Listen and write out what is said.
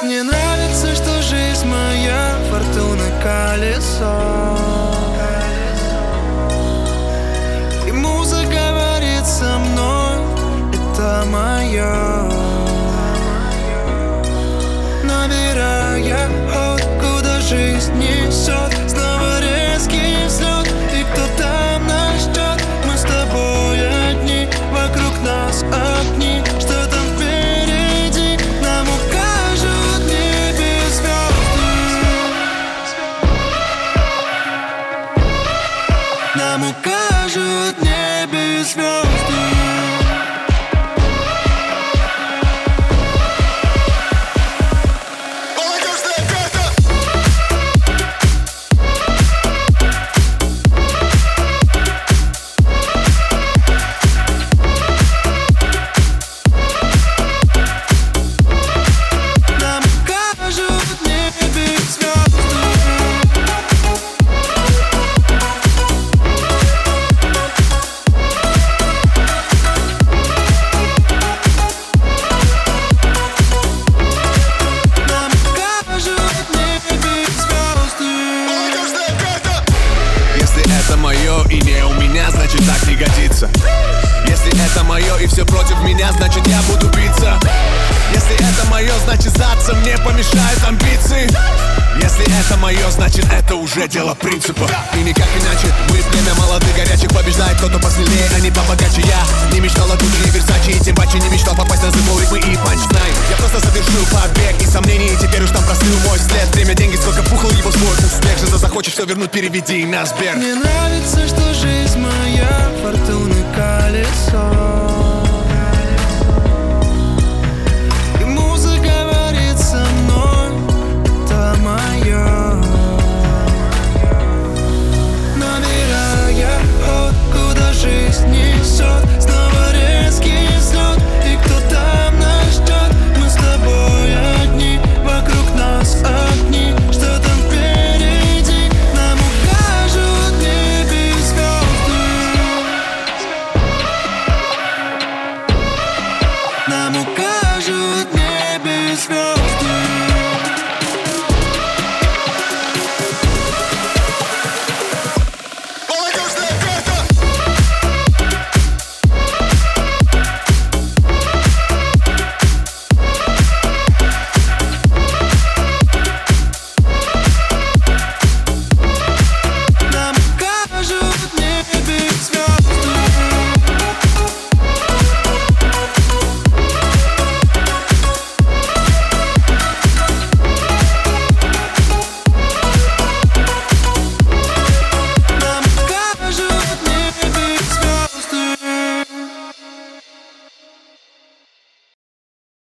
Мне нравится, что жизнь моя фортуна колесо. И музыка говорит со мной, это мое Нам укажут небе звезды годится Если это мое и все против меня, значит я буду биться. Если это мое, значит сдаться мне помешают амбиции. Если это мое, значит это уже дело принципа. И никак иначе, мы племя молодых горячих Побеждает. Кто-то посмелее, а не побогаче. Я не мечтал о Гуччи и Версаче И тем паче не мечтал попасть на захочешь все вернуть, переведи на Сбер. Мне нравится, что жизнь моя фортуна Нам